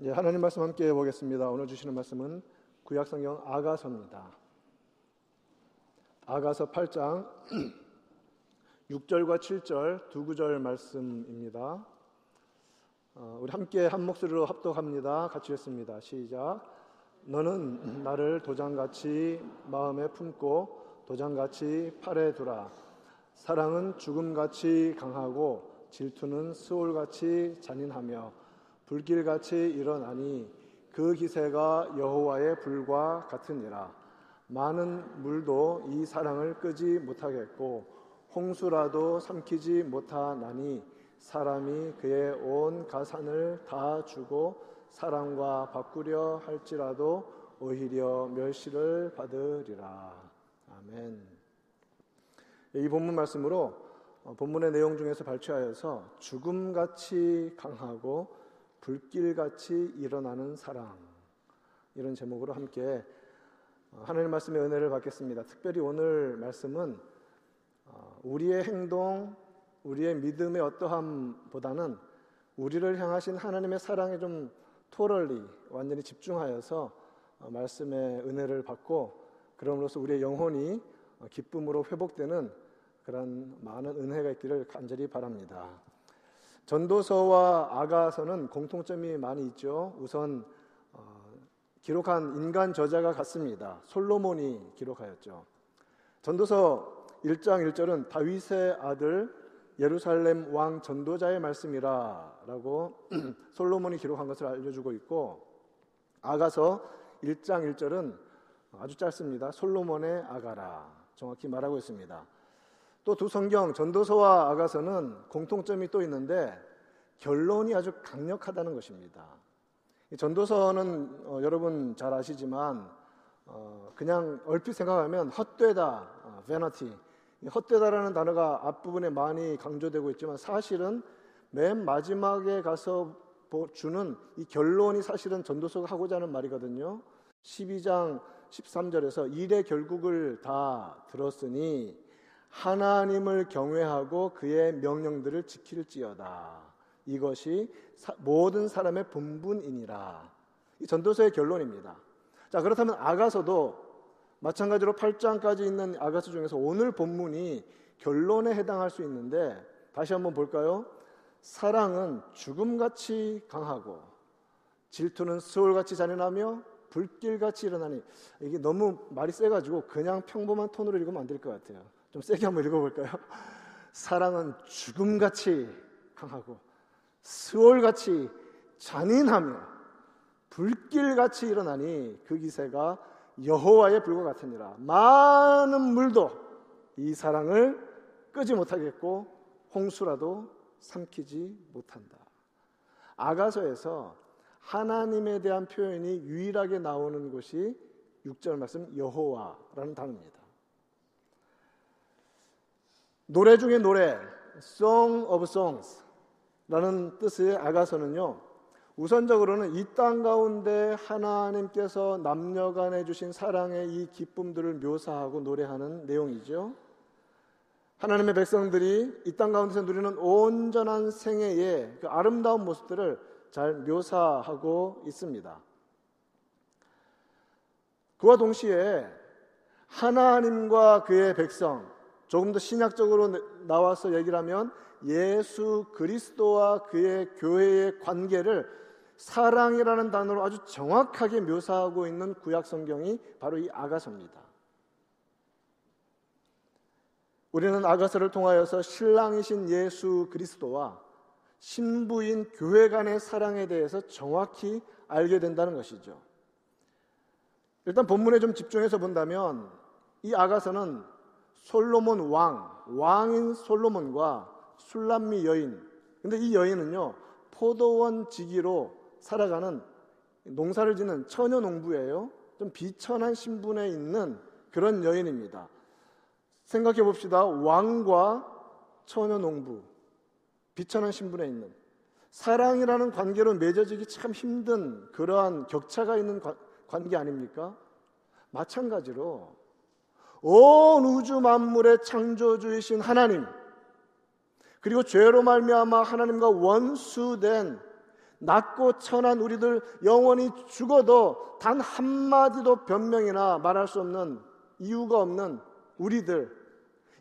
예, 하나님 말씀 함께 보겠습니다. 오늘 주시는 말씀은 구약성경 아가서입니다. 아가서 8장 6절과 7절 두 구절 말씀입니다. 어, 우리 함께 한 목소리로 합독합니다. 같이 했습니다. 시작. 너는 나를 도장같이 마음에 품고 도장같이 팔에 두라. 사랑은 죽음같이 강하고 질투는 수월같이 잔인하며 불길같이 일어나니 그 기세가 여호와의 불과 같으니라 많은 물도 이 사랑을 끄지 못하겠고 홍수라도 삼키지 못하나니 사람이 그의 온 가산을 다 주고 사랑과 바꾸려 할지라도 오히려 멸시를 받으리라. 아멘. 이 본문 말씀으로 어, 본문의 내용 중에서 발췌하여서 죽음같이 강하고 불길같이 일어나는 사랑 이런 제목으로 함께 어, 하나님 말씀의 은혜를 받겠습니다. 특별히 오늘 말씀은 어, 우리의 행동, 우리의 믿음의 어떠함보다는 우리를 향하신 하나님의 사랑에 좀 토럴리 완전히 집중하여서 어, 말씀의 은혜를 받고 그럼으로써 우리의 영혼이 기쁨으로 회복되는 그런 많은 은혜가 있기를 간절히 바랍니다. 전도서와 아가서는 공통점이 많이 있죠. 우선 어, 기록한 인간 저자가 같습니다. 솔로몬이 기록하였죠. 전도서 1장 1절은 다윗의 아들 예루살렘 왕 전도자의 말씀이라라고 솔로몬이 기록한 것을 알려주고 있고 아가서 1장 1절은 아주 짧습니다. 솔로몬의 아가라 정확히 말하고 있습니다. 또 두 성경 전도서와 아가서는 공통점이 또 있는데 결론이 아주 강력하다는 것입니다. 전도서는 어, 여러분 잘 아시지만 어, 그냥 얼핏 생각하면 헛되다, 어, vanity. 헛되다라는 단어가 앞부분에 많이 강조되고 있지만 사실은 맨 마지막에 가서 주는 이 결론이 사실은 전도서가 하고자 하는 말이거든요. 12장 13절에서 일의 결국을 다 들었으니 하나님을 경외하고 그의 명령들을 지킬지어다. 이것이 사, 모든 사람의 본분이니라. 이 전도서의 결론입니다. 자, 그렇다면 아가서도 마찬가지로 8장까지 있는 아가서 중에서 오늘 본문이 결론에 해당할 수 있는데 다시 한번 볼까요? 사랑은 죽음같이 강하고 질투는 수월같이 잔인하며 불길같이 일어나니 이게 너무 말이 세가지고 그냥 평범한 톤으로 읽으면 안 될 것 같아요. 좀 세게 한번 읽어볼까요? 사랑은 죽음같이 강하고 스월같이 잔인하며 불길같이 일어나니 그 기세가 여호와의 불과 같으니라. 많은 물도 이 사랑을 끄지 못하겠고 홍수라도 삼키지 못한다. 아가서에서 하나님에 대한 표현이 유일하게 나오는 곳이 6절 말씀 여호와라는 단어입니다. 노래 중에 노래, Song of Songs라는 뜻의 아가서는요. 우선적으로는 이 땅 가운데 하나님께서 남녀간에 주신 사랑의 이 기쁨들을 묘사하고 노래하는 내용이죠. 하나님의 백성들이 이 땅 가운데서 누리는 온전한 생애의 그 아름다운 모습들을 잘 묘사하고 있습니다. 그와 동시에 하나님과 그의 백성, 조금 더 신약적으로 나와서 얘기를 하면 예수 그리스도와 그의 교회의 관계를 사랑이라는 단어로 아주 정확하게 묘사하고 있는 구약 성경이 바로 이 아가서입니다. 우리는 아가서를 통하여서 신랑이신 예수 그리스도와 신부인 교회 간의 사랑에 대해서 정확히 알게 된다는 것이죠. 일단 본문에 좀 집중해서 본다면 이 아가서는 솔로몬 왕, 왕인 솔로몬과 술람미 여인. 근데 이 여인은요, 포도원 지기로 살아가는 농사를 짓는 처녀 농부예요. 좀 비천한 신분에 있는 그런 여인입니다. 생각해 봅시다. 왕과 처녀 농부. 비천한 신분에 있는. 사랑이라는 관계로 맺어지기 참 힘든 그러한 격차가 있는 관계 아닙니까? 마찬가지로 온 우주 만물의 창조주이신 하나님 그리고 죄로 말미암아 하나님과 원수된 낮고 천한 우리들 영원히 죽어도 단 한마디도 변명이나 말할 수 없는 이유가 없는 우리들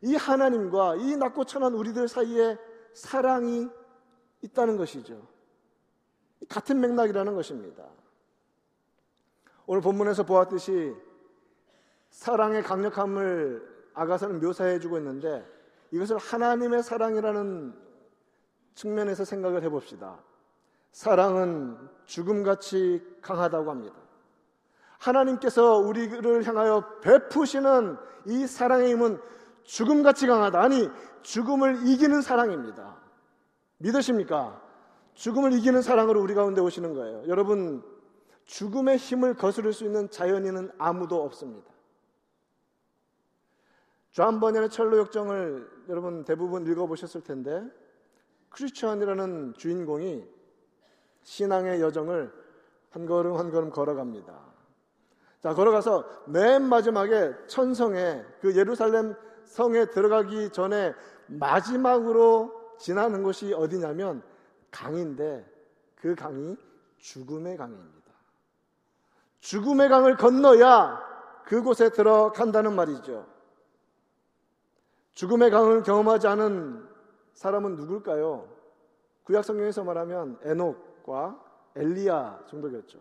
이 하나님과 이 낮고 천한 우리들 사이에 사랑이 있다는 것이죠. 같은 맥락이라는 것입니다. 오늘 본문에서 보았듯이 사랑의 강력함을 아가서는 묘사해 주고 있는데 이것을 하나님의 사랑이라는 측면에서 생각을 해봅시다. 사랑은 죽음같이 강하다고 합니다. 하나님께서 우리를 향하여 베푸시는 이 사랑의 힘은 죽음같이 강하다. 아니, 죽음을 이기는 사랑입니다. 믿으십니까? 죽음을 이기는 사랑으로 우리 가운데 오시는 거예요. 여러분, 죽음의 힘을 거스를 수 있는 자연인은 아무도 없습니다. 존 번연의 천로역정을 여러분 대부분 읽어보셨을 텐데 크리스천이라는 주인공이 신앙의 여정을 한 걸음 한 걸음 걸어갑니다. 자, 걸어가서 맨 마지막에 천성에 그 예루살렘 성에 들어가기 전에 마지막으로 지나는 곳이 어디냐면 강인데 그 강이 죽음의 강입니다. 죽음의 강을 건너야 그곳에 들어간다는 말이죠. 죽음의 강을 경험하지 않은 사람은 누굴까요? 구약 성경에서 말하면 에녹과 엘리야 정도겠죠.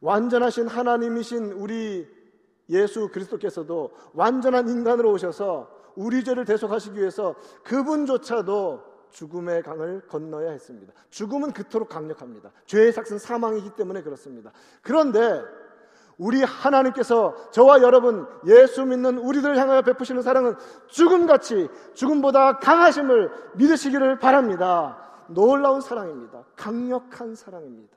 완전하신 하나님이신 우리 예수 그리스도께서도 완전한 인간으로 오셔서 우리 죄를 대속하시기 위해서 그분조차도 죽음의 강을 건너야 했습니다. 죽음은 그토록 강력합니다. 죄의 삭은 사망이기 때문에 그렇습니다. 그런데 우리 하나님께서 저와 여러분 예수 믿는 우리들 향하여 베푸시는 사랑은 죽음같이 죽음보다 강하심을 믿으시기를 바랍니다. 놀라운 사랑입니다. 강력한 사랑입니다.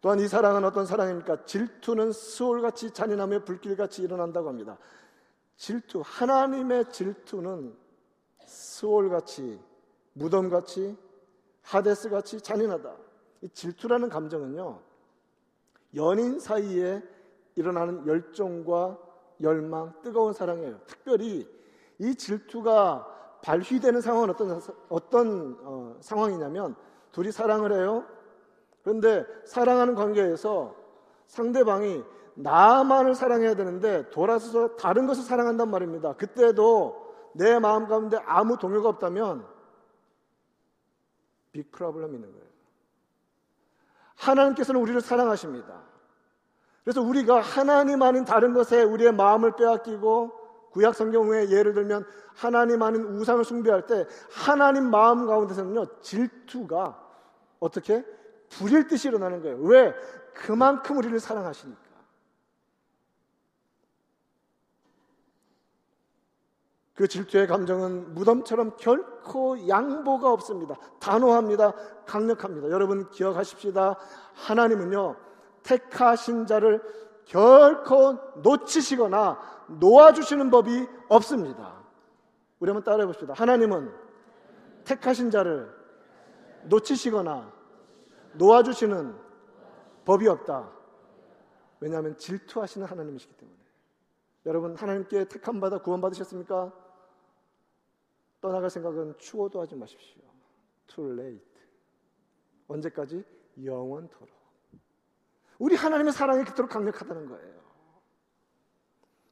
또한 이 사랑은 어떤 사랑입니까? 질투는 수월같이 잔인하며 불길같이 일어난다고 합니다. 질투, 하나님의 질투는 수월같이, 무덤같이, 하데스같이 잔인하다. 이 질투라는 감정은요, 연인 사이에 일어나는 열정과 열망, 뜨거운 사랑이에요. 특별히 이 질투가 발휘되는 상황은 어떤, 어떤 어, 상황이냐면, 둘이 사랑을 해요. 그런데 사랑하는 관계에서 상대방이 나만을 사랑해야 되는데 돌아서서 다른 것을 사랑한단 말입니다. 그때도 내 마음 가운데 아무 동요가 없다면 빅 프로블럼 있는 거예요. 하나님께서는 우리를 사랑하십니다. 그래서 우리가 하나님 아닌 다른 것에 우리의 마음을 빼앗기고 구약 성경에 예를 들면 하나님 아닌 우상을 숭배할 때 하나님 마음 가운데서는요 질투가 어떻게 불일 듯이 일어나는 거예요. 왜? 그만큼 우리를 사랑하시니까. 그 질투의 감정은 무덤처럼 결코 양보가 없습니다. 단호합니다. 강력합니다. 여러분 기억하십시다. 하나님은요, 택하신 자를 결코 놓치시거나 놓아주시는 법이 없습니다. 우리 한번 따라해 봅시다. 하나님은 택하신 자를 놓치시거나 놓아주시는 법이 없다. 왜냐하면 질투하시는 하나님이시기 때문에. 여러분, 하나님께 택함받아 구원받으셨습니까? 떠나갈 생각은 추워도 하지 마십시오. Too late. 언제까지? 영원토록. 우리 하나님의 사랑이 그토록 강력하다는 거예요.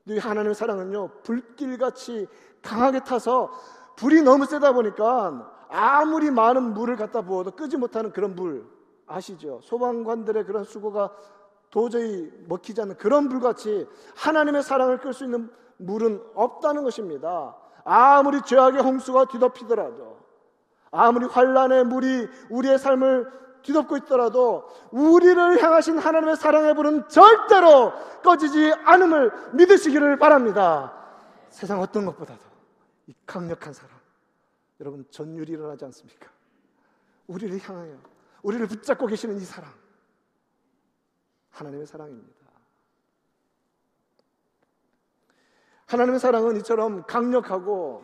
이 하나님의 사랑은요, 불길같이 강하게 타서 불이 너무 세다 보니까 아무리 많은 물을 갖다 부어도 끄지 못하는 그런 불, 아시죠? 소방관들의 그런 수고가 도저히 먹히지 않는 그런 불같이 하나님의 사랑을 끌 수 있는 물은 없다는 것입니다. 아무리 죄악의 홍수가 뒤덮이더라도 아무리 환란의 물이 우리의 삶을 뒤덮고 있더라도 우리를 향하신 하나님의 사랑의 불은 절대로 꺼지지 않음을 믿으시기를 바랍니다. 세상 어떤 것보다도 이 강력한 사랑 여러분 전율이 일어나지 않습니까? 우리를 향하여 우리를 붙잡고 계시는 이 사랑. 하나님의 사랑입니다. 하나님의 사랑은 이처럼 강력하고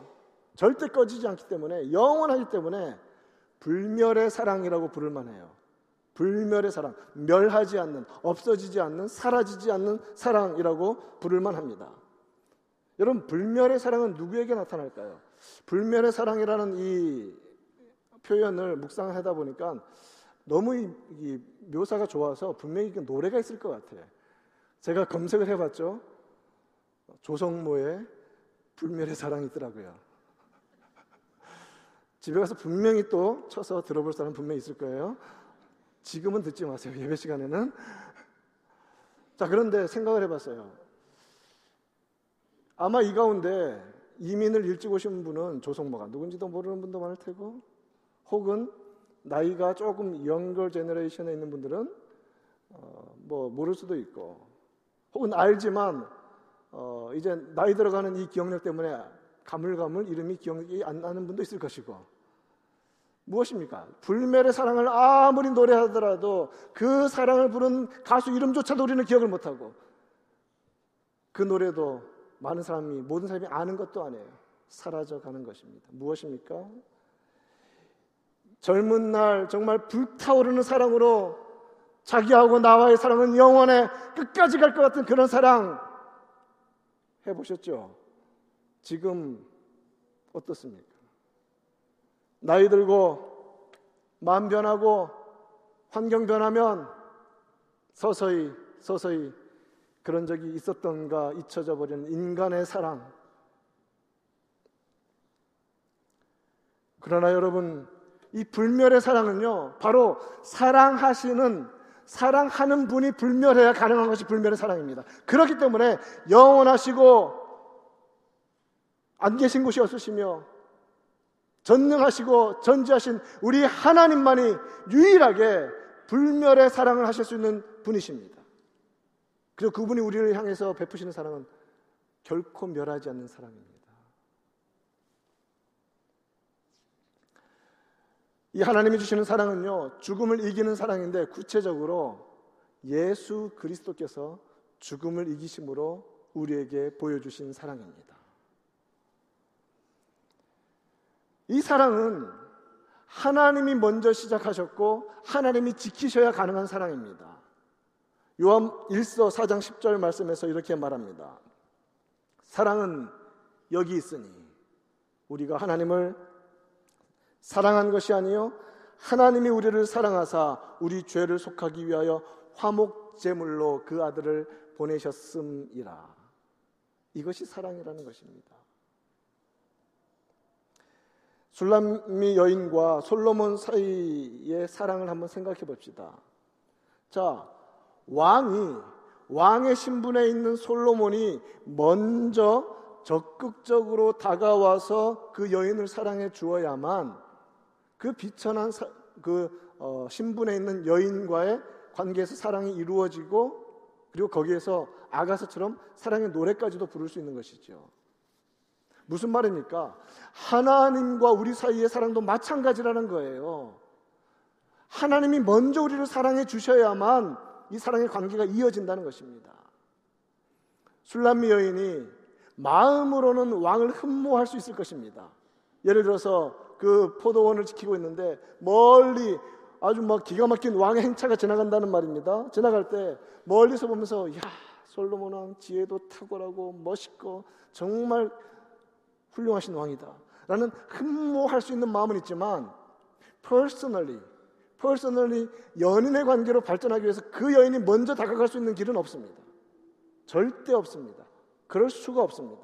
절대 꺼지지 않기 때문에 영원하기 때문에 불멸의 사랑이라고 부를 만해요. 불멸의 사랑, 멸하지 않는, 없어지지 않는, 사라지지 않는 사랑이라고 부를 만합니다. 여러분, 불멸의 사랑은 누구에게 나타날까요? 불멸의 사랑이라는 이 표현을 묵상하다 보니까 너무 이, 이 묘사가 좋아서 분명히 그 노래가 있을 것 같아요. 제가 검색을 해봤죠. 조성모의 불멸의 사랑이 있더라고요. 집에 가서 분명히 또 쳐서 들어볼 사람 분명히 있을 거예요. 지금은 듣지 마세요. 예배 시간에는. 자, 그런데 생각을 해봤어요. 아마 이 가운데 이민을 일찍 오신 분은 조성모가 누군지도 모르는 분도 많을 테고, 혹은 나이가 조금 영걸 제너레이션에 있는 분들은 어, 뭐 모를 수도 있고, 혹은 알지만 어, 이제 나이 들어가는 이 기억력 때문에 가물가물 이름이 기억이 안 나는 분도 있을 것이고 무엇입니까? 불멸의 사랑을 아무리 노래하더라도 그 사랑을 부른 가수 이름조차도 우리는 기억을 못하고 그 노래도 많은 사람이 모든 사람이 아는 것도 아니에요. 사라져 가는 것입니다. 무엇입니까? 젊은 날 정말 불타오르는 사랑으로 자기하고 나와의 사랑은 영원에 끝까지 갈 것 같은 그런 사랑 해보셨죠? 지금 어떻습니까? 나이 들고 마음 변하고 환경 변하면 서서히 서서히 그런 적이 있었던가 잊혀져 버리는 인간의 사랑. 그러나 여러분, 이 불멸의 사랑은요, 바로 사랑하시는, 사랑하는 분이 불멸해야 가능한 것이 불멸의 사랑입니다. 그렇기 때문에 영원하시고, 안 계신 곳이 없으시며, 전능하시고 전지하신 우리 하나님만이 유일하게 불멸의 사랑을 하실 수 있는 분이십니다. 그리고 그분이 우리를 향해서 베푸시는 사랑은 결코 멸하지 않는 사랑입니다. 이 하나님이 주시는 사랑은요, 죽음을 이기는 사랑인데 구체적으로 예수 그리스도께서 죽음을 이기심으로 우리에게 보여주신 사랑입니다. 이 사랑은 하나님이 먼저 시작하셨고 하나님이 지키셔야 가능한 사랑입니다. 요한 1서 4장 10절 말씀에서 이렇게 말합니다. 사랑은 여기 있으니 우리가 하나님을 사랑한 것이 아니요 하나님이 우리를 사랑하사 우리 죄를 속하기 위하여 화목 제물로 그 아들을 보내셨음이라. 이것이 사랑이라는 것입니다. 술람미 여인과 솔로몬 사이의 사랑을 한번 생각해 봅시다. 자, 왕이 왕의 신분에 있는 솔로몬이 먼저 적극적으로 다가와서 그 여인을 사랑해 주어야만 그 비천한 사, 그 어, 신분에 있는 여인과의 관계에서 사랑이 이루어지고 그리고 거기에서 아가서처럼 사랑의 노래까지도 부를 수 있는 것이죠. 무슨 말입니까? 하나님과 우리 사이의 사랑도 마찬가지라는 거예요. 하나님이 먼저 우리를 사랑해 주셔야만 이 사랑의 관계가 이어진다는 것입니다. 술람미 여인이 마음으로는 왕을 흠모할 수 있을 것입니다. 예를 들어서 그 포도원을 지키고 있는데 멀리 아주 막 기가 막힌 왕의 행차가 지나간다는 말입니다. 지나갈 때 멀리서 보면서 야 솔로몬 왕 지혜도 탁월하고 멋있고 정말 훌륭하신 왕이다. 라는 흠모할 수 있는 마음은 있지만 personally, personally 연인의 관계로 발전하기 위해서 그 여인이 먼저 다가갈 수 있는 길은 없습니다. 절대 없습니다. 그럴 수가 없습니다.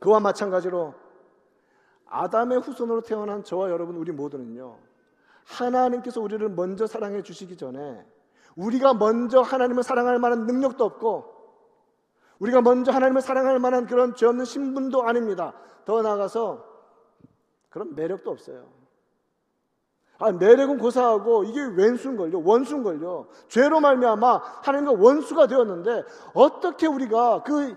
그와 마찬가지로 아담의 후손으로 태어난 저와 여러분 우리 모두는요. 하나님께서 우리를 먼저 사랑해 주시기 전에 우리가 먼저 하나님을 사랑할 만한 능력도 없고 우리가 먼저 하나님을 사랑할 만한 그런 죄 없는 신분도 아닙니다. 더 나아가서 그런 매력도 없어요. 아, 매력은 고사하고 이게 왼수인 걸요. 원수인 걸요. 죄로 말미암아 하나님과 원수가 되었는데 어떻게 우리가 그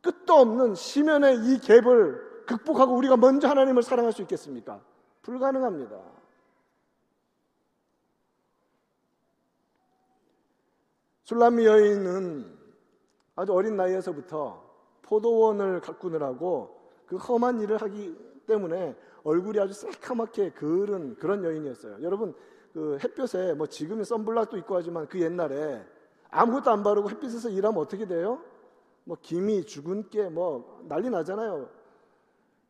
끝도 없는 심연의 이 갭을 극복하고 우리가 먼저 하나님을 사랑할 수 있겠습니까? 불가능합니다. 술라미 여인은 아주 어린 나이에서부터 포도원을 가꾸느라고 그 험한 일을 하기 때문에 얼굴이 아주 새카맣게 그은 그런 여인이었어요. 여러분 그 햇볕에 뭐 지금은 선블락도 있고 하지만 그 옛날에 아무것도 안 바르고 햇빛에서 일하면 어떻게 돼요? 뭐 김이 죽은 게뭐 난리 나잖아요.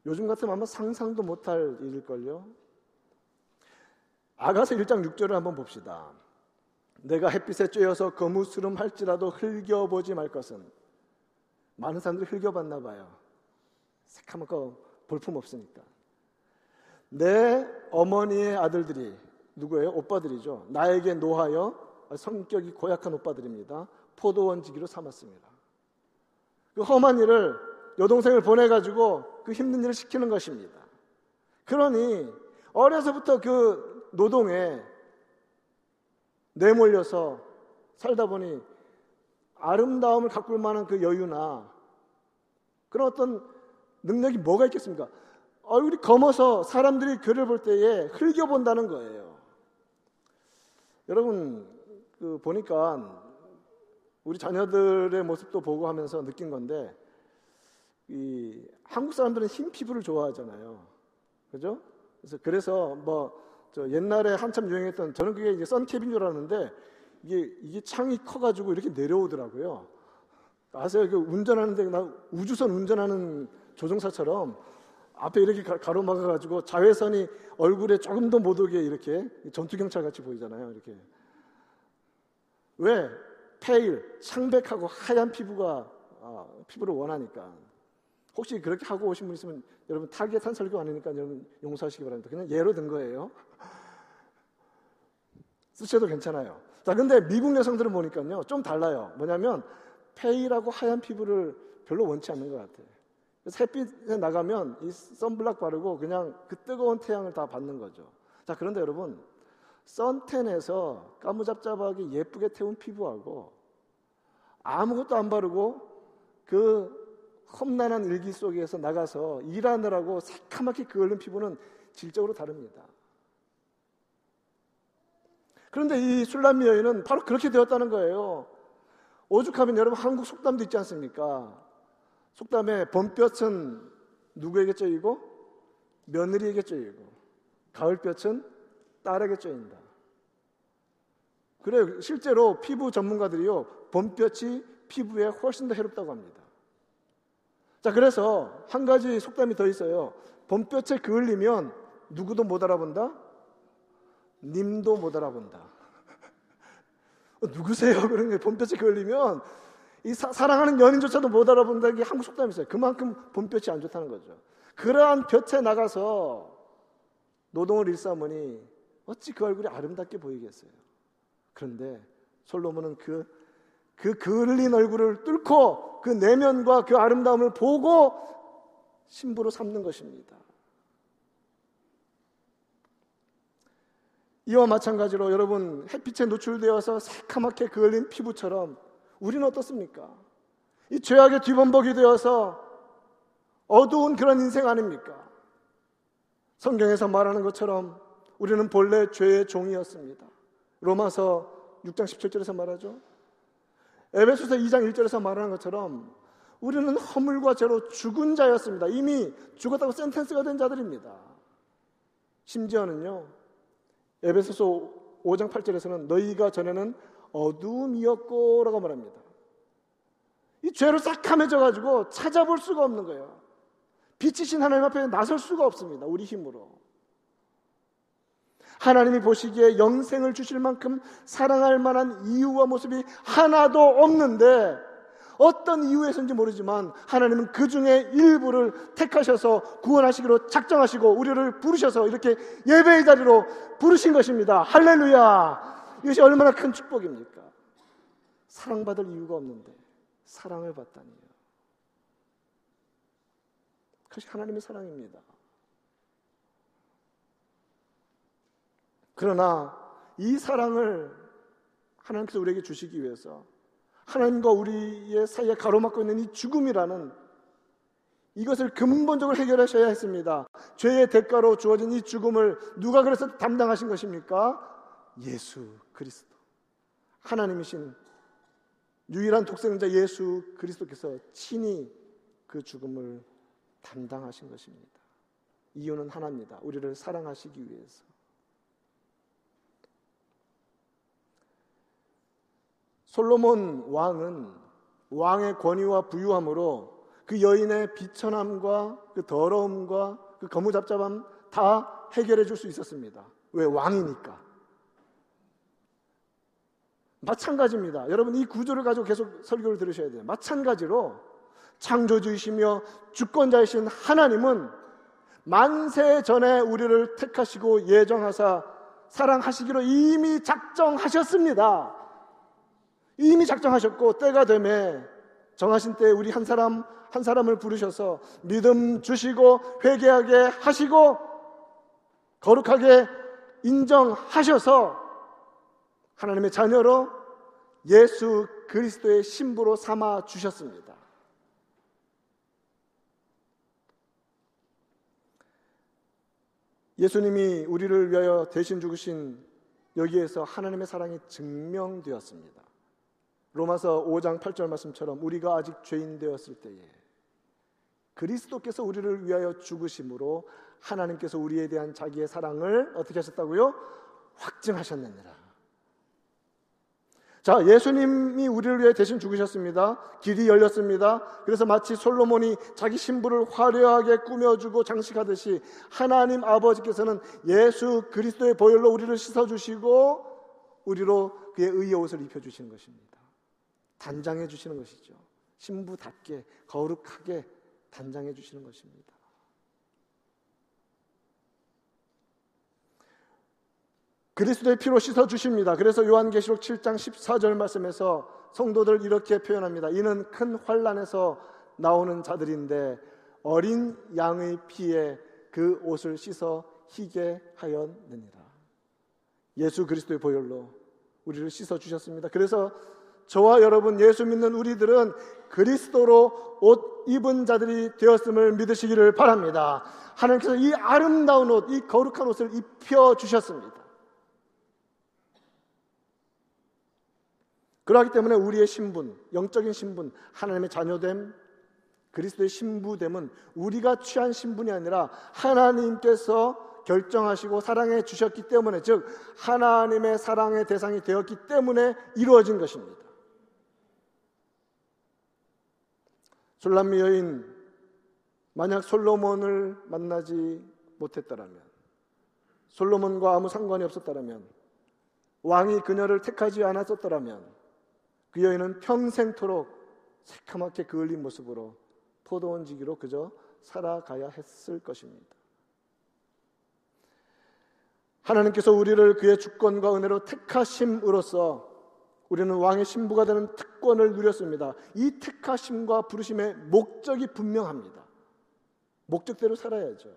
요즘 같으면 아마 상상도 못할 일일걸요. 아가서 1장 6절을 한번 봅시다. 내가 햇빛에 쬐어서 거무스름 할지라도 흘겨보지 말 것은 많은 사람들이 흘겨봤나 봐요. 새카맣고 볼품 없으니까. 내 어머니의 아들들이 누구예요? 오빠들이죠. 나에게 노하여 성격이 고약한 오빠들입니다. 포도원 지기로 삼았습니다. 그 험한 일을 여동생을 보내가지고 그 힘든 일을 시키는 것입니다. 그러니 어려서부터 그 노동에 내몰려서 살다 보니 아름다움을 가꿀 만한 그 여유나 그런 어떤 능력이 뭐가 있겠습니까? 얼굴이 검어서 사람들이 그를 볼 때에 흘겨본다는 거예요. 여러분, 그 보니까 우리 자녀들의 모습도 보고 하면서 느낀 건데, 이 한국 사람들은 흰 피부를 좋아하잖아요. 그죠? 그래서 그래서 뭐 저 옛날에 한참 유행했던 저는 그게 이제 선캡인 줄 알았는데 이게 이게 창이 커가지고 이렇게 내려오더라고요. 아세요? 그 운전하는데 나 우주선 운전하는 조종사처럼 앞에 이렇게 가로막아가지고 자외선이 얼굴에 조금 더 못 오게 이렇게 전투경찰 같이 보이잖아요. 이렇게 왜 pale 창백하고 하얀 피부가 어, 피부를 원하니까 혹시 그렇게 하고 오신 분 있으면 여러분 target한 설교 아니니까 여러분 용서하시기 바랍니다. 그냥 예로 든 거예요. 쓰셔도 괜찮아요. 자, 근데 미국 여성들은 보니까요, 좀 달라요. 뭐냐면, pale하고 하얀 피부를 별로 원치 않는 것 같아요. 그래서 햇빛에 나가면 이 선블락 바르고 그냥 그 뜨거운 태양을 다 받는 거죠. 자, 그런데 여러분, 선텐에서 까무잡잡하게 예쁘게 태운 피부하고 아무것도 안 바르고 그 험난한 일기 속에서 나가서 일하느라고 새카맣게 그을린 피부는 질적으로 다릅니다. 그런데 이 술람미 여인은 바로 그렇게 되었다는 거예요. 오죽하면 여러분 한국 속담도 있지 않습니까? 속담에 봄볕은 누구에게 쪄이고 며느리에게 쪄이고 가을볕은 딸에게 쪄인다. 그래 실제로 피부 전문가들이요 봄볕이 피부에 훨씬 더 해롭다고 합니다. 자 그래서 한 가지 속담이 더 있어요. 봄볕에 그을리면 누구도 못 알아본다. 님도 못 알아본다. 어, 누구세요? 그런 게 봄볕에 걸리면 이 사, 랑하는 연인조차도 못 알아본다는 게 한국 속담이 있어요. 그만큼 봄볕이 안 좋다는 거죠. 그러한 볕에 나가서 노동을 일삼으니 어찌 그 얼굴이 아름답게 보이겠어요. 그런데 솔로몬은 그, 그 그을린 얼굴을 뚫고 그 내면과 그 아름다움을 보고 신부로 삼는 것입니다. 이와 마찬가지로 여러분 햇빛에 노출되어서 새카맣게 그을린 피부처럼 우리는 어떻습니까? 이 죄악의 뒤범벅이 되어서 어두운 그런 인생 아닙니까? 성경에서 말하는 것처럼 우리는 본래 죄의 종이었습니다. 로마서 6장 17절에서 말하죠. 에베소서 2장 1절에서 말하는 것처럼 우리는 허물과 죄로 죽은 자였습니다. 이미 죽었다고 센텐스가 된 자들입니다. 심지어는요. 에베소서 5장 8절에서는 너희가 전에는 어두움이었고 라고 말합니다. 이 죄로 싹함해져 가지고 찾아볼 수가 없는 거예요. 빛이신 하나님 앞에 나설 수가 없습니다. 우리 힘으로. 하나님이 보시기에 영생을 주실 만큼 사랑할 만한 이유와 모습이 하나도 없는데 어떤 이유에서인지 모르지만 하나님은 그 중에 일부를 택하셔서 구원하시기로 작정하시고 우리를 부르셔서 이렇게 예배의 자리로 부르신 것입니다. 할렐루야! 이것이 얼마나 큰 축복입니까? 사랑받을 이유가 없는데 사랑을 받다니요. 그것이 하나님의 사랑입니다. 그러나 이 사랑을 하나님께서 우리에게 주시기 위해서 하나님과 우리의 사이에 가로막고 있는 이 죽음이라는 이것을 근본적으로 해결하셔야 했습니다. 죄의 대가로 주어진 이 죽음을 누가 그래서 담당하신 것입니까? 예수 그리스도. 하나님이신 유일한 독생자 예수 그리스도께서 친히 그 죽음을 담당하신 것입니다. 이유는 하나입니다. 우리를 사랑하시기 위해서. 솔로몬 왕은 왕의 권위와 부유함으로 그 여인의 비천함과 그 더러움과 그 거무잡잡함 다 해결해 줄 수 있었습니다. 왜? 왕이니까. 마찬가지입니다. 여러분 이 구조를 가지고 계속 설교를 들으셔야 돼요. 마찬가지로 창조주이시며 주권자이신 하나님은 만세 전에 우리를 택하시고 예정하사 사랑하시기로 이미 작정하셨습니다. 이미 작정하셨고 때가 되매 정하신 때 우리 한 사람 한 사람을 부르셔서 믿음 주시고 회개하게 하시고 거룩하게 인정하셔서 하나님의 자녀로 예수 그리스도의 신부로 삼아 주셨습니다. 예수님이 우리를 위하여 대신 죽으신 여기에서 하나님의 사랑이 증명되었습니다. 로마서 5장 8절 말씀처럼 우리가 아직 죄인 되었을 때에 그리스도께서 우리를 위하여 죽으심으로 하나님께서 우리에 대한 자기의 사랑을 어떻게 하셨다고요? 확증하셨느니라. 자, 예수님이 우리를 위해 대신 죽으셨습니다. 길이 열렸습니다. 그래서 마치 솔로몬이 자기 신부를 화려하게 꾸며주고 장식하듯이 하나님 아버지께서는 예수 그리스도의 보혈로 우리를 씻어주시고 우리로 그의 의의 옷을 입혀주시는 것입니다. 단장해 주시는 것이죠. 신부답게 거룩하게 단장해 주시는 것입니다. 그리스도의 피로 씻어 주십니다. 그래서 요한계시록 7장 14절 말씀에서 성도들 이렇게 표현합니다. 이는 큰 환란에서 나오는 자들인데 어린 양의 피에 그 옷을 씻어 희게 하였느니라. 예수 그리스도의 보혈로 우리를 씻어 주셨습니다. 그래서 저와 여러분 예수 믿는 우리들은 그리스도로 옷 입은 자들이 되었음을 믿으시기를 바랍니다. 하나님께서 이 아름다운 옷, 이 거룩한 옷을 입혀 주셨습니다. 그러기 때문에 우리의 신분, 영적인 신분, 하나님의 자녀됨, 그리스도의 신부됨은 우리가 취한 신분이 아니라 하나님께서 결정하시고 사랑해 주셨기 때문에 즉 하나님의 사랑의 대상이 되었기 때문에 이루어진 것입니다. 술람미 여인 만약 솔로몬을 만나지 못했더라면 솔로몬과 아무 상관이 없었더라면 왕이 그녀를 택하지 않았었더라면 그 여인은 평생토록 새카맣게 그을린 모습으로 포도원 지기로 그저 살아가야 했을 것입니다. 하나님께서 우리를 그의 주권과 은혜로 택하심으로써 우리는 왕의 신부가 되는 특권을 누렸습니다. 이 택하심과 부르심의 목적이 분명합니다. 목적대로 살아야죠.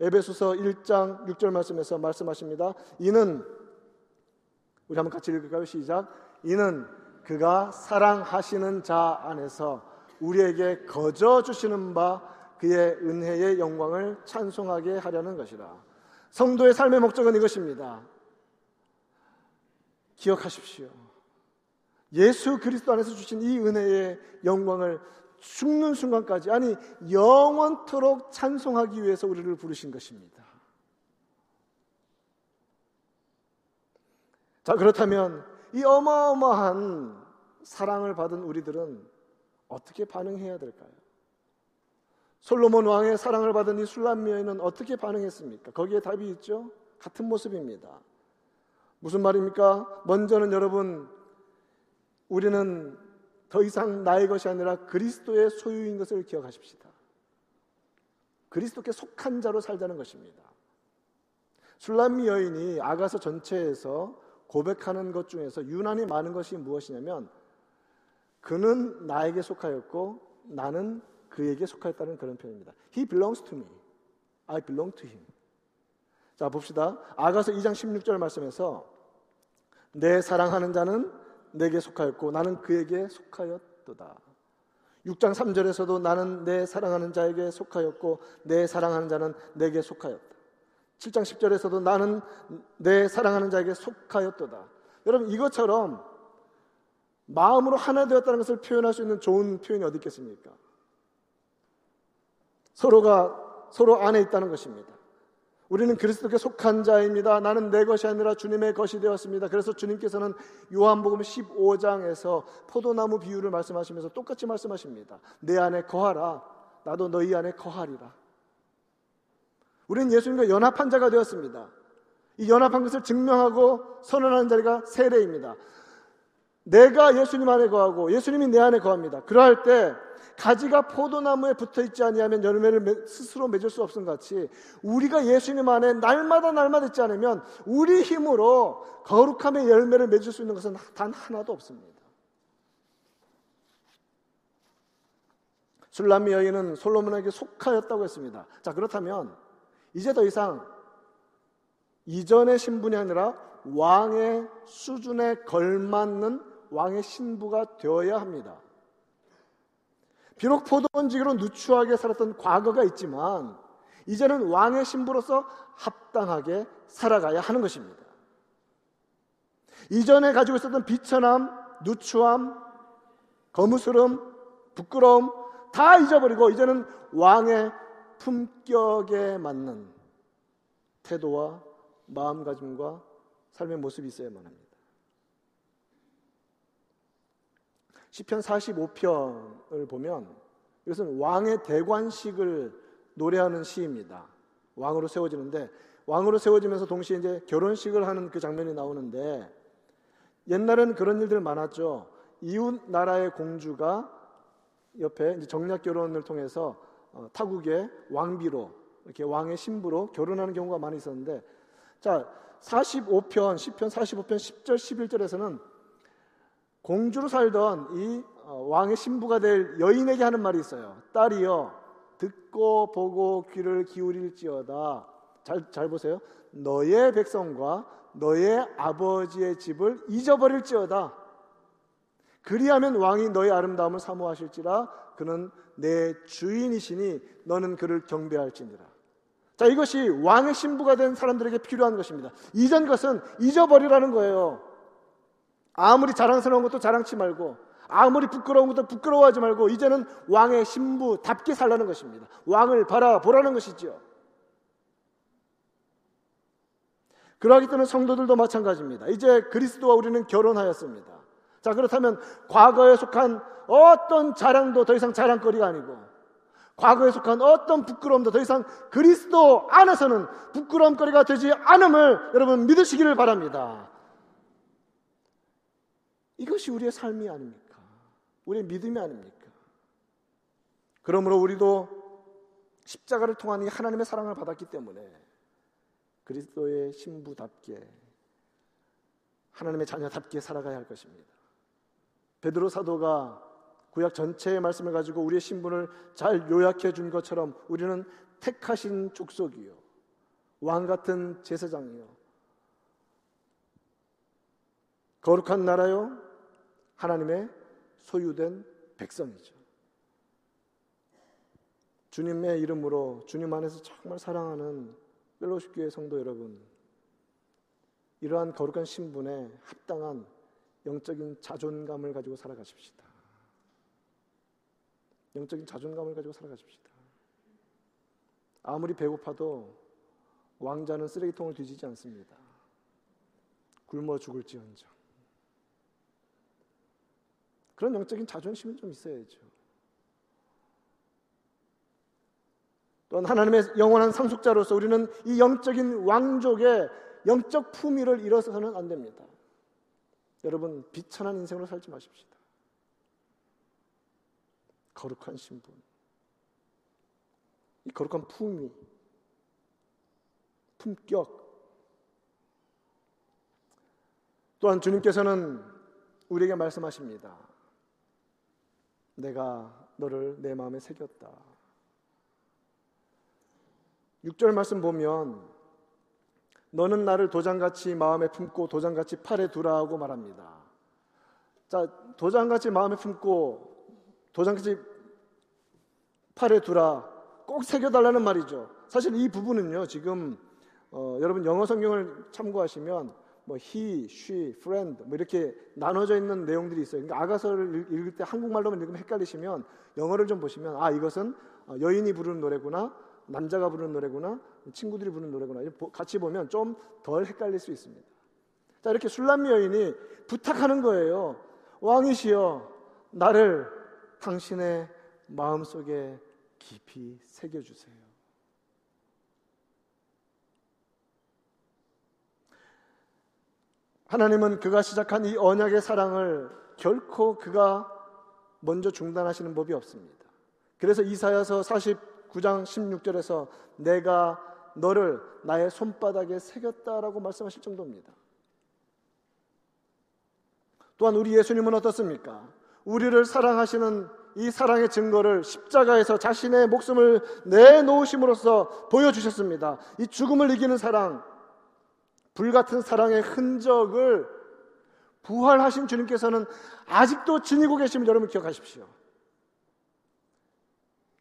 에베소서 1장 6절 말씀에서 말씀하십니다. 이는 우리 한번 같이 읽을까요? 시작. 이는 그가 사랑하시는 자 안에서 우리에게 거저 주시는 바 그의 은혜의 영광을 찬송하게 하려는 것이라. 성도의 삶의 목적은 이것입니다. 기억하십시오. 예수 그리스도 안에서 주신 이 은혜의 영광을 죽는 순간까지 아니 영원토록 찬송하기 위해서 우리를 부르신 것입니다. 자 그렇다면 이 어마어마한 사랑을 받은 우리들은 어떻게 반응해야 될까요? 솔로몬 왕의 사랑을 받은 이 술람 여인은 어떻게 반응했습니까? 거기에 답이 있죠. 같은 모습입니다. 무슨 말입니까? 먼저는 여러분 우리는 더 이상 나의 것이 아니라 그리스도의 소유인 것을 기억하십시다. 그리스도께 속한 자로 살자는 것입니다. 술람미 여인이 아가서 전체에서 고백하는 것 중에서 유난히 많은 것이 무엇이냐면 그는 나에게 속하였고 나는 그에게 속하였다는 그런 표현입니다. He belongs to me. I belong to him. 자, 봅시다. 아가서 2장 16절 말씀에서 내 사랑하는 자는 내게 속하였고 나는 그에게 속하였도다. 6장 3절에서도 나는 내 사랑하는 자에게 속하였고 내 사랑하는 자는 내게 속하였다. 7장 10절에서도 나는 내 사랑하는 자에게 속하였도다. 여러분 이것처럼 마음으로 하나 되었다는 것을 표현할 수 있는 좋은 표현이 어디 있겠습니까? 서로가 서로 안에 있다는 것입니다. 우리는 그리스도께 속한 자입니다. 나는 내 것이 아니라 주님의 것이 되었습니다. 그래서 주님께서는 요한복음 15장에서 포도나무 비유를 말씀하시면서 똑같이 말씀하십니다. 내 안에 거하라. 나도 너희 안에 거하리라. 우리는 예수님과 연합한 자가 되었습니다. 이 연합한 것을 증명하고 선언하는 자리가 세례입니다. 내가 예수님 안에 거하고 예수님이 내 안에 거합니다. 그러할 때 가지가 포도나무에 붙어 있지 아니하면 열매를 스스로 맺을 수 없음 같이 우리가 예수님 안에 날마다 날마다 있지 않으면 우리 힘으로 거룩함의 열매를 맺을 수 있는 것은 단 하나도 없습니다. 술람미 여인은 솔로몬에게 속하였다고 했습니다. 자 그렇다면 이제 더 이상 이전의 신분이 아니라 왕의 수준에 걸맞는 왕의 신부가 되어야 합니다. 비록 포도원지기로 누추하게 살았던 과거가 있지만 이제는 왕의 신부로서 합당하게 살아가야 하는 것입니다. 이전에 가지고 있었던 비천함, 누추함, 거무스름, 부끄러움 다 잊어버리고 이제는 왕의 품격에 맞는 태도와 마음가짐과 삶의 모습이 있어야만 합니다. 시편 45편을 보면 이것은 왕의 대관식을 노래하는 시입니다. 왕으로 세워지는데 왕으로 세워지면서 동시에 이제 결혼식을 하는 그 장면이 나오는데 옛날에는 그런 일들 많았죠. 이웃 나라의 공주가 옆에 정략 결혼을 통해서 어, 타국의 왕비로 이렇게 왕의 신부로 결혼하는 경우가 많이 있었는데 자 45편 10편 45편 10절 11절에서는 공주로 살던 이 어, 왕의 신부가 될 여인에게 하는 말이 있어요. 딸이여, 듣고 보고 귀를 기울일지어다. 잘, 잘 보세요. 너의 백성과 너의 아버지의 집을 잊어버릴지어다. 그리하면 왕이 너의 아름다움을 사모하실지라 그는 내 주인이시니 너는 그를 경배할지니라. 자, 이것이 왕의 신부가 된 사람들에게 필요한 것입니다. 이전 것은 잊어버리라는 거예요. 아무리 자랑스러운 것도 자랑치 말고 아무리 부끄러운 것도 부끄러워하지 말고 이제는 왕의 신부답게 살라는 것입니다. 왕을 바라보라는 것이지요. 그러하기 때문에 성도들도 마찬가지입니다. 이제 그리스도와 우리는 결혼하였습니다. 자, 그렇다면 과거에 속한 어떤 자랑도 더 이상 자랑거리가 아니고 과거에 속한 어떤 부끄러움도 더 이상 그리스도 안에서는 부끄러움거리가 되지 않음을 여러분 믿으시기를 바랍니다. 이것이 우리의 삶이 아닙니까? 우리의 믿음이 아닙니까? 그러므로 우리도 십자가를 통한 이 하나님의 사랑을 받았기 때문에 그리스도의 신부답게 하나님의 자녀답게 살아가야 할 것입니다. 베드로 사도가 구약 전체의 말씀을 가지고 우리의 신분을 잘 요약해 준 것처럼 우리는 택하신 족속이요 왕 같은 제사장이요 거룩한 나라요 하나님의 소유된 백성이죠. 주님의 이름으로 주님 안에서 정말 사랑하는 펠로십 교회 성도 여러분, 이러한 거룩한 신분에 합당한 영적인 자존감을 가지고 살아가십시다. 영적인 자존감을 가지고 살아가십시다. 아무리 배고파도 왕자는 쓰레기통을 뒤지지 않습니다. 굶어 죽을지언정. 그런 영적인 자존심이 좀 있어야죠. 또한 하나님의 영원한 상속자로서 우리는 이 영적인 왕족의 영적 품위를 잃어서는 안 됩니다. 여러분 비천한 인생으로 살지 마십시다. 거룩한 신분, 이 거룩한 품위, 품격. 또한 주님께서는 우리에게 말씀하십니다. 내가 너를 내 마음에 새겼다. 6절 말씀 보면 너는 나를 도장같이 마음에 품고 도장같이 팔에 두라 하고 말합니다. 자, 도장같이 마음에 품고 도장같이 팔에 두라 꼭 새겨달라는 말이죠. 사실 이 부분은요, 지금 어, 여러분 영어 성경을 참고하시면 뭐 he, she, friend 뭐 이렇게 나눠져 있는 내용들이 있어요. 그러니까 아가서를 읽을 때 한국말로만 읽으면 헷갈리시면 영어를 좀 보시면 아 이것은 어, 여인이 부르는 노래구나, 남자가 부르는 노래구나, 친구들이 부르는 노래구나. 같이 보면 좀 덜 헷갈릴 수 있습니다. 자, 이렇게 술람미 여인이 부탁하는 거예요. 왕이시여, 나를 당신의 마음속에 깊이 새겨주세요. 하나님은 그가 시작한 이 언약의 사랑을 결코 그가 먼저 중단하시는 법이 없습니다. 그래서 이사야서 49장 16절에서 내가 너를 나의 손바닥에 새겼다라고 말씀하실 정도입니다. 또한 우리 예수님은 어떻습니까? 우리를 사랑하시는 이 사랑의 증거를 십자가에서 자신의 목숨을 내놓으심으로써 보여주셨습니다. 이 죽음을 이기는 사랑, 불같은 사랑의 흔적을 부활하신 주님께서는 아직도 지니고 계심을 여러분 기억하십시오.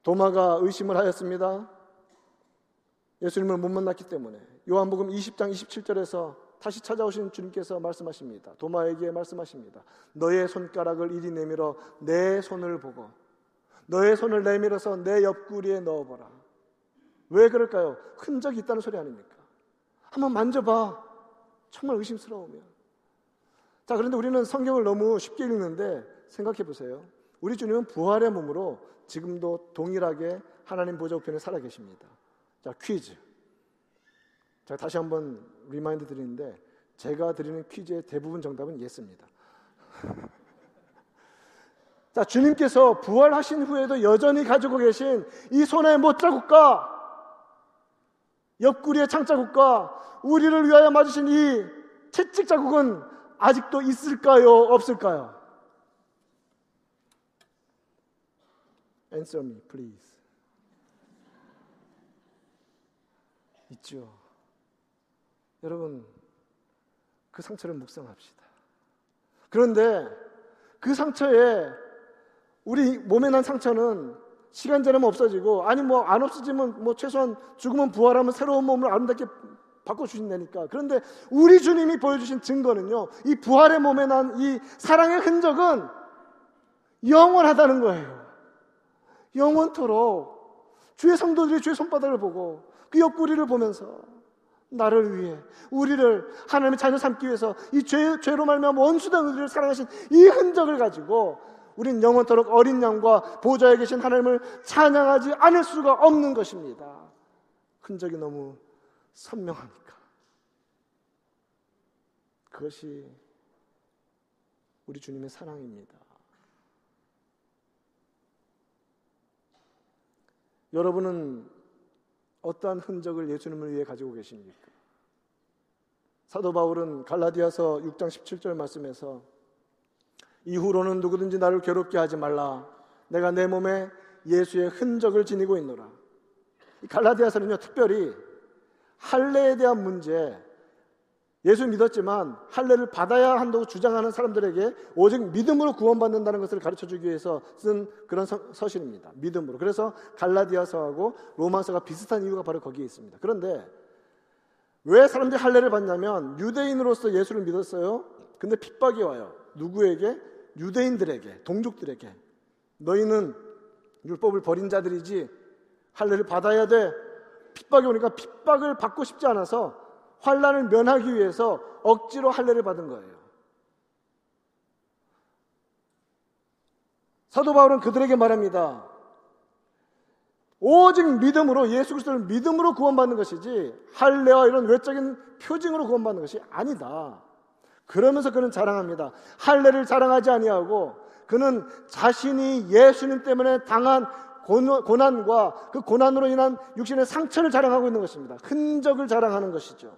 도마가 의심을 하였습니다. 예수님을 못 만났기 때문에 요한복음 20장 27절에서 다시 찾아오신 주님께서 말씀하십니다. 도마에게 말씀하십니다. 너의 손가락을 이리 내밀어 내 손을 보고 너의 손을 내밀어서 내 옆구리에 넣어보라. 왜 그럴까요? 흔적이 있다는 소리 아닙니까? 한번 만져봐. 정말 의심스러우면. 자, 그런데 우리는 성경을 너무 쉽게 읽는데 생각해 보세요. 우리 주님은 부활의 몸으로 지금도 동일하게 하나님 보좌 우편에 살아 계십니다. 자, 퀴즈. 자, 다시 한번 remind 드리는데 제가 드리는 퀴즈의 대부분 정답은 yes입니다. 자, 주님께서 부활하신 후에도 여전히 가지고 계신 이 손의 못자국과 옆구리의 창자국과 우리를 위하여 맞으신 이 채찍 자국은 아직도 있을까요? 없을까요? Answer me, please. 있죠. 여러분, 그 상처를 묵상합시다. 그런데 그 상처에 우리 몸에 난 상처는 시간 지나면 없어지고 아니 뭐 안 없어지면 뭐 최소한 죽으면 부활하면 새로운 몸을 아름답게 바꿔 주신다니까. 그런데 우리 주님이 보여주신 증거는요. 이 부활의 몸에 난 이 사랑의 흔적은 영원하다는 거예요. 영원토록 주의 성도들이 주의 손바닥을 보고 그 옆구리를 보면서 나를 위해 우리를 하나님의 자녀 삼기 위해서 이 죄, 죄로 말미암아 원수된 우리를 사랑하신 이 흔적을 가지고 우린 영원토록 어린 양과 보좌에 계신 하나님을 찬양하지 않을 수가 없는 것입니다. 흔적이 너무 선명하니까. 그것이 우리 주님의 사랑입니다. 여러분은 어떠한 흔적을 예수님을 위해 가지고 계십니까? 사도 바울은 갈라디아서 6장 17절 말씀에서 이후로는 누구든지 나를 괴롭게 하지 말라. 내가 내 몸에 예수의 흔적을 지니고 있노라. 갈라디아서는요, 특별히 할례에 대한 문제, 예수 믿었지만 할례를 받아야 한다고 주장하는 사람들에게 오직 믿음으로 구원받는다는 것을 가르쳐 주기 위해서 쓴 그런 서, 실입니다 믿음으로. 그래서 갈라디아서하고 로마서가 비슷한 이유가 바로 거기에 있습니다. 그런데 왜 사람들이 할례를 받냐면 유대인으로서 예수를 믿었어요. 근데 핍박이 와요. 누구에게? 유대인들에게, 동족들에게. 너희는 율법을 버린 자들이지 할례를 받아야 돼. 핍박이 오니까 핍박을 받고 싶지 않아서 환란을 면하기 위해서 억지로 할례를 받은 거예요. 사도 바울은 그들에게 말합니다. 오직 믿음으로 예수 그리스도를 믿음으로 구원받는 것이지 할례와 이런 외적인 표징으로 구원받는 것이 아니다. 그러면서 그는 자랑합니다. 할례를 자랑하지 아니하고 그는 자신이 예수님 때문에 당한 고난과 그 고난으로 인한 육신의 상처를 자랑하고 있는 것입니다. 흔적을 자랑하는 것이죠.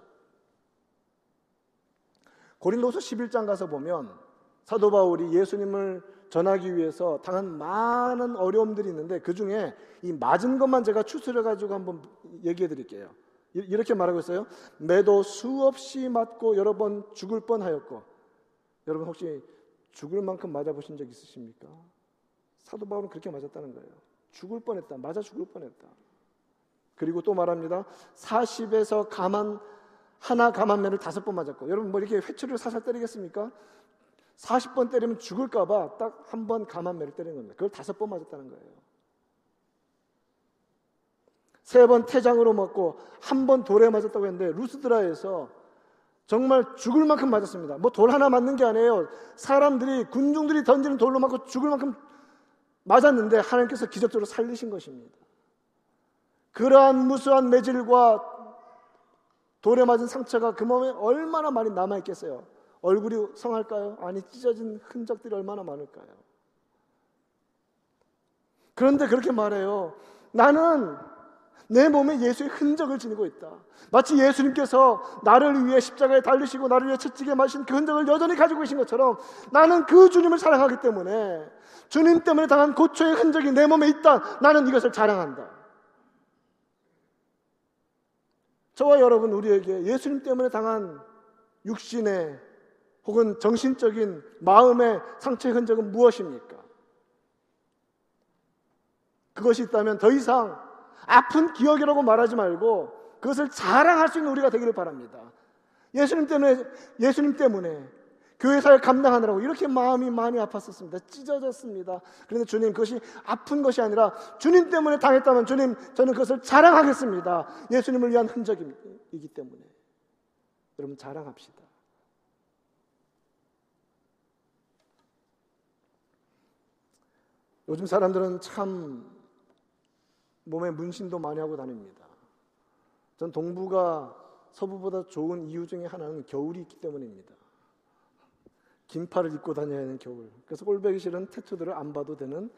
고린도서 11장 가서 보면 사도 바울이 예수님을 전하기 위해서 당한 많은 어려움들이 있는데 그 중에 이 맞은 것만 제가 추스려 가지고 한번 얘기해 드릴게요. 이렇게 말하고 있어요. 매도 수없이 맞고 여러 번 죽을 뻔하였고 여러분 혹시 죽을 만큼 맞아 보신 적 있으십니까? 사도 바울은 그렇게 맞았다는 거예요. 죽을 뻔했다. 맞아 죽을 뻔했다. 그리고 또 말합니다. 40에서 가만 하나 가만매를 다섯 번 맞았고 여러분 뭐 이렇게 회초리를 사살 때리겠습니까? 40번 때리면 죽을까 봐 딱 한 번 가만매를 때리는 겁니다. 그걸 다섯 번 맞았다는 거예요. 세 번 태장으로 맞고 한 번 돌에 맞았다고 했는데 루스드라에서 정말 죽을 만큼 맞았습니다. 뭐 돌 하나 맞는 게 아니에요. 사람들이 군중들이 던지는 돌로 맞고 죽을 만큼 맞았는데 하나님께서 기적적으로 살리신 것입니다. 그러한 무수한 매질과 돌에 맞은 상처가 그 몸에 얼마나 많이 남아 있겠어요. 얼굴이 성할까요? 아니 찢어진 흔적들이 얼마나 많을까요? 그런데 그렇게 말해요. 나는 내 몸에 예수의 흔적을 지니고 있다. 마치 예수님께서 나를 위해 십자가에 달리시고 나를 위해 채찍에 마신 그 흔적을 여전히 가지고 계신 것처럼 나는 그 주님을 사랑하기 때문에 주님 때문에 당한 고초의 흔적이 내 몸에 있다. 나는 이것을 자랑한다. 저와 여러분 우리에게 예수님 때문에 당한 육신의 혹은 정신적인 마음의 상처의 흔적은 무엇입니까? 그것이 있다면 더 이상 아픈 기억이라고 말하지 말고 그것을 자랑할 수 있는 우리가 되기를 바랍니다. 예수님 때문에, 예수님 때문에 교회 사역 감당하느라고 이렇게 마음이 많이 아팠었습니다. 찢어졌습니다. 그런데 주님 그것이 아픈 것이 아니라 주님 때문에 당했다면 주님 저는 그것을 자랑하겠습니다. 예수님을 위한 흔적이기 때문에 여러분 자랑합시다. 요즘 사람들은 참 몸에 문신도 많이 하고 다닙니다. 전 동부가 서부보다 좋은 이유 중에 하나는 겨울이 있기 때문입니다. 긴팔을 입고 다녀야 하는 겨울. 그래서 꼴배기 싫은 태투들을 안 봐도 되는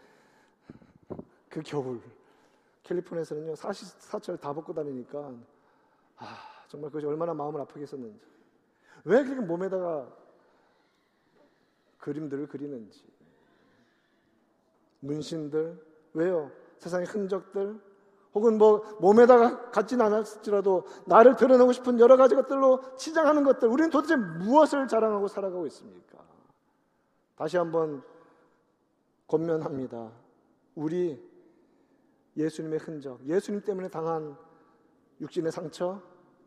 그 겨울. 캘리포니아에서는요, 사시, 사철 다 벗고 다니니까, 아, 정말 그것이 얼마나 마음을 아프게 했었는지. 왜 그렇게 몸에다가 그림들을 그리는지. 문신들, 왜요? 세상의 흔적들, 혹은 뭐 몸에다가 갖진 않았을지라도 나를 드러내고 싶은 여러 가지 것들로 치장하는 것들, 우리는 도대체 무엇을 자랑하고 살아가고 있습니까? 다시 한번 권면합니다. 우리 예수님의 흔적, 예수님 때문에 당한 육신의 상처,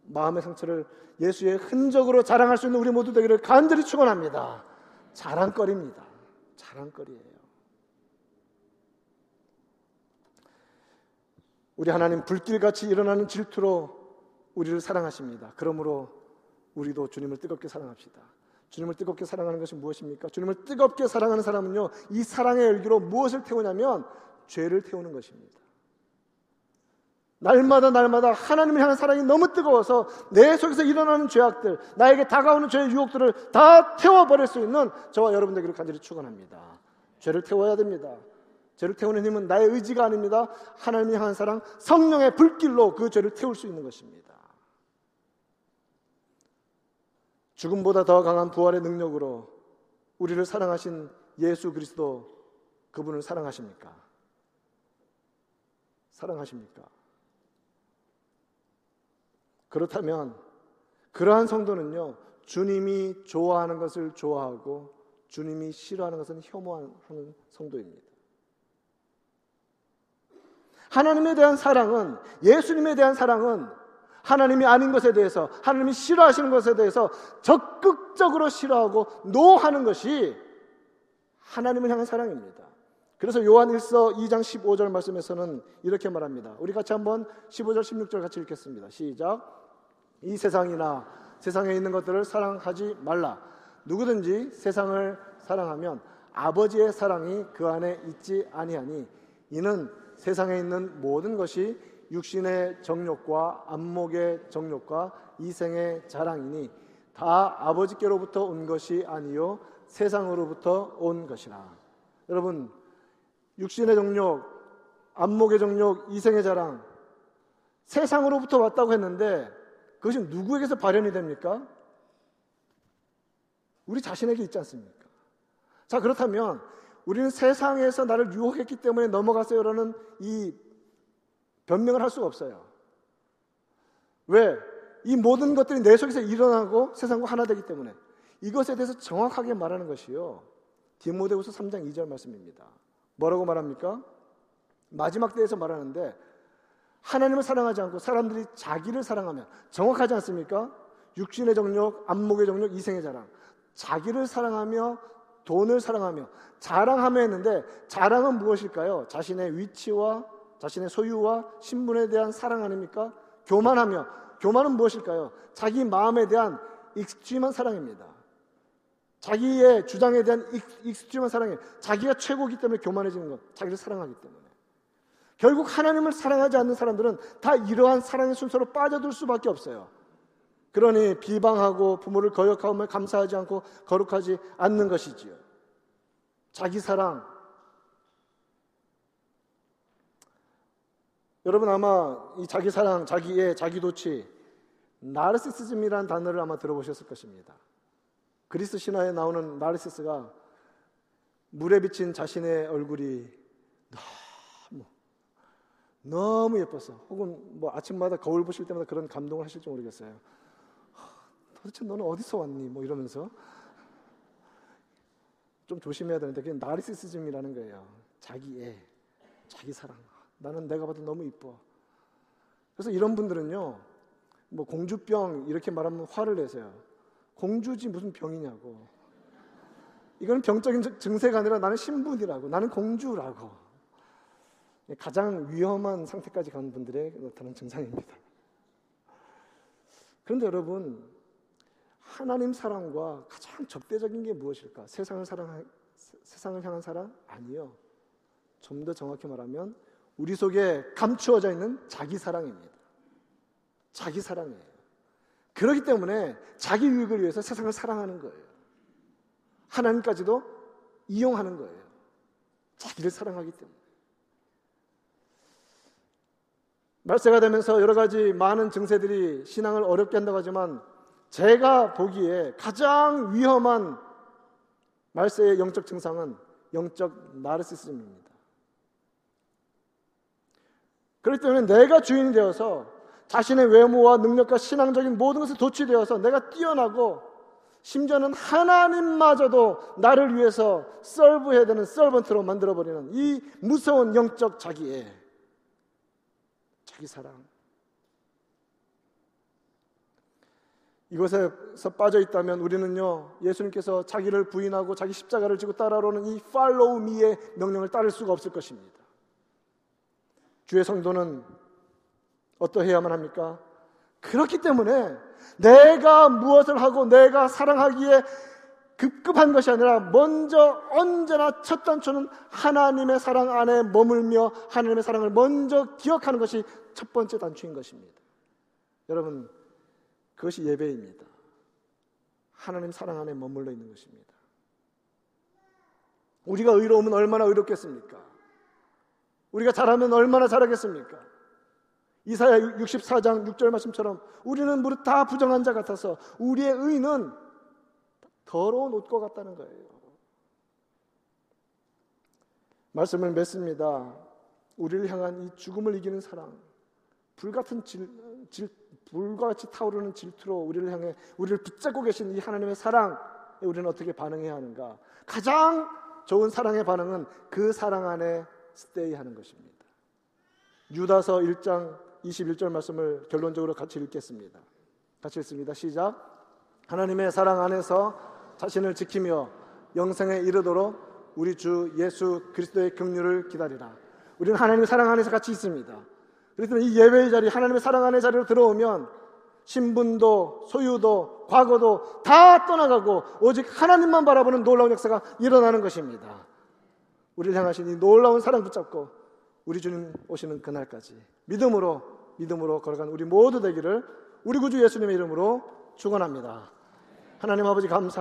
마음의 상처를 예수의 흔적으로 자랑할 수 있는 우리 모두 되기를 간절히 축원합니다. 자랑거리입니다. 자랑거리예요. 우리 하나님 불길같이 일어나는 질투로 우리를 사랑하십니다. 그러므로 우리도 주님을 뜨겁게 사랑합시다. 주님을 뜨겁게 사랑하는 것이 무엇입니까? 주님을 뜨겁게 사랑하는 사람은요, 이 사랑의 열기로 무엇을 태우냐면 죄를 태우는 것입니다. 날마다 날마다 하나님을 향한 사랑이 너무 뜨거워서 내 속에서 일어나는 죄악들, 나에게 다가오는 죄의 유혹들을 다 태워버릴 수 있는 저와 여러분들에게 간절히 축원합니다. 죄를 태워야 됩니다. 죄를 태우는 힘은 나의 의지가 아닙니다. 하나님이 향한 사랑, 성령의 불길로 그 죄를 태울 수 있는 것입니다. 죽음보다 더 강한 부활의 능력으로 우리를 사랑하신 예수 그리스도 그분을 사랑하십니까? 사랑하십니까? 그렇다면 그러한 성도는요, 주님이 좋아하는 것을 좋아하고 주님이 싫어하는 것은 혐오하는 성도입니다. 하나님에 대한 사랑은 예수님에 대한 사랑은 하나님이 아닌 것에 대해서 하나님이 싫어하시는 것에 대해서 적극적으로 싫어하고 노하는 것이 하나님을 향한 사랑입니다. 그래서 요한 1서 2장 15절 말씀에서는 이렇게 말합니다. 우리 같이 한번 15절 16절 같이 읽겠습니다. 시작. 이 세상이나 세상에 있는 것들을 사랑하지 말라. 누구든지 세상을 사랑하면 아버지의 사랑이 그 안에 있지 아니하니 이는 세상에 있는 모든 것이 육신의 정욕과 안목의 정욕과 이생의 자랑이니 다 아버지께로부터 온 것이 아니요 세상으로부터 온 것이라. 여러분 육신의 정욕, 안목의 정욕, 이생의 자랑 세상으로부터 왔다고 했는데 그것이 누구에게서 발현이 됩니까? 우리 자신에게 있지 않습니까? 자 그렇다면 우리는 세상에서 나를 유혹했기 때문에 넘어갔어요라는 이 변명을 할 수가 없어요. 왜? 이 모든 것들이 내 속에서 일어나고 세상과 하나 되기 때문에 이것에 대해서 정확하게 말하는 것이요. 디모데후서 3장 2절 말씀입니다. 뭐라고 말합니까? 마지막 때에서 말하는데 하나님을 사랑하지 않고 사람들이 자기를 사랑하면 정확하지 않습니까? 육신의 정욕, 안목의 정욕, 이생의 자랑. 자기를 사랑하며 돈을 사랑하며 자랑하며 했는데 자랑은 무엇일까요? 자신의 위치와 자신의 소유와 신분에 대한 사랑 아닙니까? 교만하며 교만은 무엇일까요? 자기 마음에 대한 extreme한 사랑입니다. 자기의 주장에 대한 extreme한 사랑이 자기가 최고이기 때문에 교만해지는 것, 자기를 사랑하기 때문에. 결국 하나님을 사랑하지 않는 사람들은 다 이러한 사랑의 순서로 빠져들 수밖에 없어요. 그러니 비방하고 부모를 거역하며 감사하지 않고 거룩하지 않는 것이지요. 자기 사랑. 여러분 아마 이 자기 사랑, 자기의 자기 도취, 나르시시즘이라는 단어를 아마 들어보셨을 것입니다. 그리스 신화에 나오는 나르시스가 물에 비친 자신의 얼굴이 너무 너무 예뻤어. 혹은 뭐 아침마다 거울 보실 때마다 그런 감동을 하실지 모르겠어요. 도대체 너는 어디서 왔니? 뭐 이러면서 좀 조심해야 되는데 그게 나르시시즘이라는 거예요. 자기 애, 자기 사랑. 나는 내가 봐도 너무 이뻐. 그래서 이런 분들은요, 뭐 공주병 이렇게 말하면 화를 내세요. 공주지 무슨 병이냐고. 이거는 병적인 증세가 아니라 나는 신분이라고, 나는 공주라고. 가장 위험한 상태까지 가는 분들의 나타난 증상입니다. 그런데 여러분, 하나님 사랑과 가장 적대적인 게 무엇일까? 세상을 사랑 세상을 향한 사랑 아니요. 좀 더 정확히 말하면 우리 속에 감추어져 있는 자기 사랑입니다. 자기 사랑이에요. 그렇기 때문에 자기 유익을 위해서 세상을 사랑하는 거예요. 하나님까지도 이용하는 거예요. 자기를 사랑하기 때문에. 말세가 되면서 여러 가지 많은 증세들이 신앙을 어렵게 한다고 하지만 제가 보기에 가장 위험한 말세의 영적 증상은 영적 나르시즘입니다. 그렇기 때문에 내가 주인이 되어서 자신의 외모와 능력과 신앙적인 모든 것에 도취되어서 내가 뛰어나고 심지어는 하나님마저도 나를 위해서 썰브해야 되는 썰번트로 만들어버리는 이 무서운 영적 자기애 자기 사랑 이것에서 빠져 있다면 우리는요 예수님께서 자기를 부인하고 자기 십자가를 지고 따라오는 이 팔로우 미의 명령을 따를 수가 없을 것입니다. 주의 성도는 어떠해야만 합니까? 그렇기 때문에 내가 무엇을 하고 내가 사랑하기에 급급한 것이 아니라 먼저 언제나 첫 단초는 하나님의 사랑 안에 머물며 하나님의 사랑을 먼저 기억하는 것이 첫 번째 단초인 것입니다. 여러분 그것이 예배입니다. 하나님 사랑 안에 머물러 있는 것입니다. 우리가 의로우면 얼마나 의롭겠습니까? 우리가 잘하면 얼마나 잘하겠습니까? 이사야 64장 6절 말씀처럼 우리는 무릇 다 부정한 자 같아서 우리의 의는 더러운 옷과 같다는 거예요. 말씀을 맺습니다. 우리를 향한 이 죽음을 이기는 사랑, 불같은 질, 질, 불과 같이 타오르는 질투로 우리를 향해 우리를 붙잡고 계신 이 하나님의 사랑에 우리는 어떻게 반응해야 하는가? 가장 좋은 사랑의 반응은 그 사랑 안에 스테이 하는 것입니다. 유다서 1장 21절 말씀을 결론적으로 같이 읽겠습니다. 같이 읽습니다. 시작. 하나님의 사랑 안에서 자신을 지키며 영생에 이르도록 우리 주 예수 그리스도의 긍휼을 기다리라. 우리는 하나님의 사랑 안에서 같이 있습니다. 그래서 이 예배의 자리, 하나님의 사랑 안의 자리로 들어오면 신분도 소유도 과거도 다 떠나가고 오직 하나님만 바라보는 놀라운 역사가 일어나는 것입니다. 우리를 향하신 이 놀라운 사랑 붙잡고 우리 주님 오시는 그날까지 믿음으로 믿음으로 걸어간 우리 모두 되기를 우리 구주 예수님의 이름으로 축원합니다. 하나님 아버지 감사